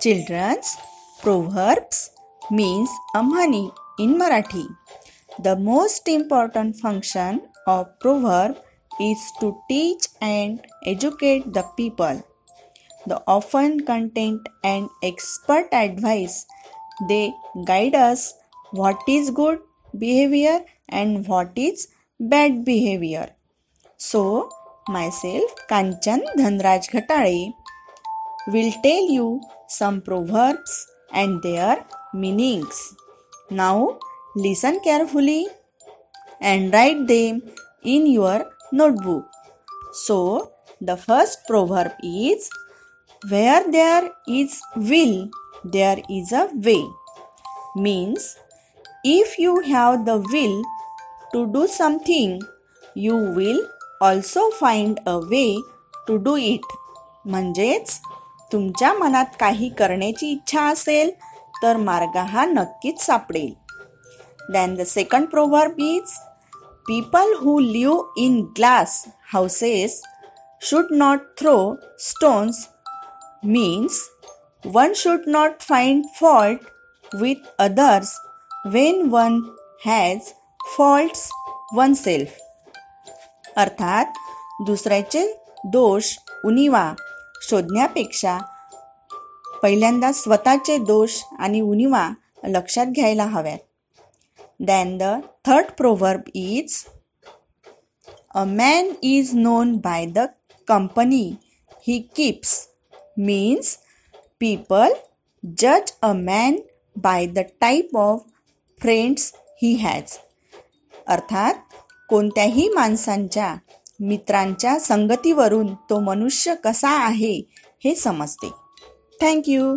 Children's proverbs means amhani in Marathi. The most important function of proverb is to teach and educate the people. The often content and expert advice they guide us what is good behavior and what is bad behavior. So myself Kanchan Dhanraj Ghatale will tell you some proverbs and their meanings. Now, listen carefully and write them in your notebook. So, the first proverb is Where there is will, there is a way. Means, if you have the will to do something, you will also find a way to do it. म्हणजेच तुमच्या मनात काही करण्याची इच्छा असेल तर मार्ग हा नक्कीच सापडेल. Then the second proverb is people who live in glass houses should not throw stones means one should not find fault with others when one has faults oneself अर्थात दुसऱ्याचे दोष उनिवा शोधण्यापेक्षा पहिल्यांदा स्वतःचे दोष आणि उणिवा लक्षात घ्यायला हव्यात. Then the third proverb is a man is known by the company he keeps means people जज a man by the type of friends he has अर्थात कोणत्याही माणसांच्या मित्रांच्या संगतीवरून तो मनुष्य कसा आहे हे समजते. थँक्यू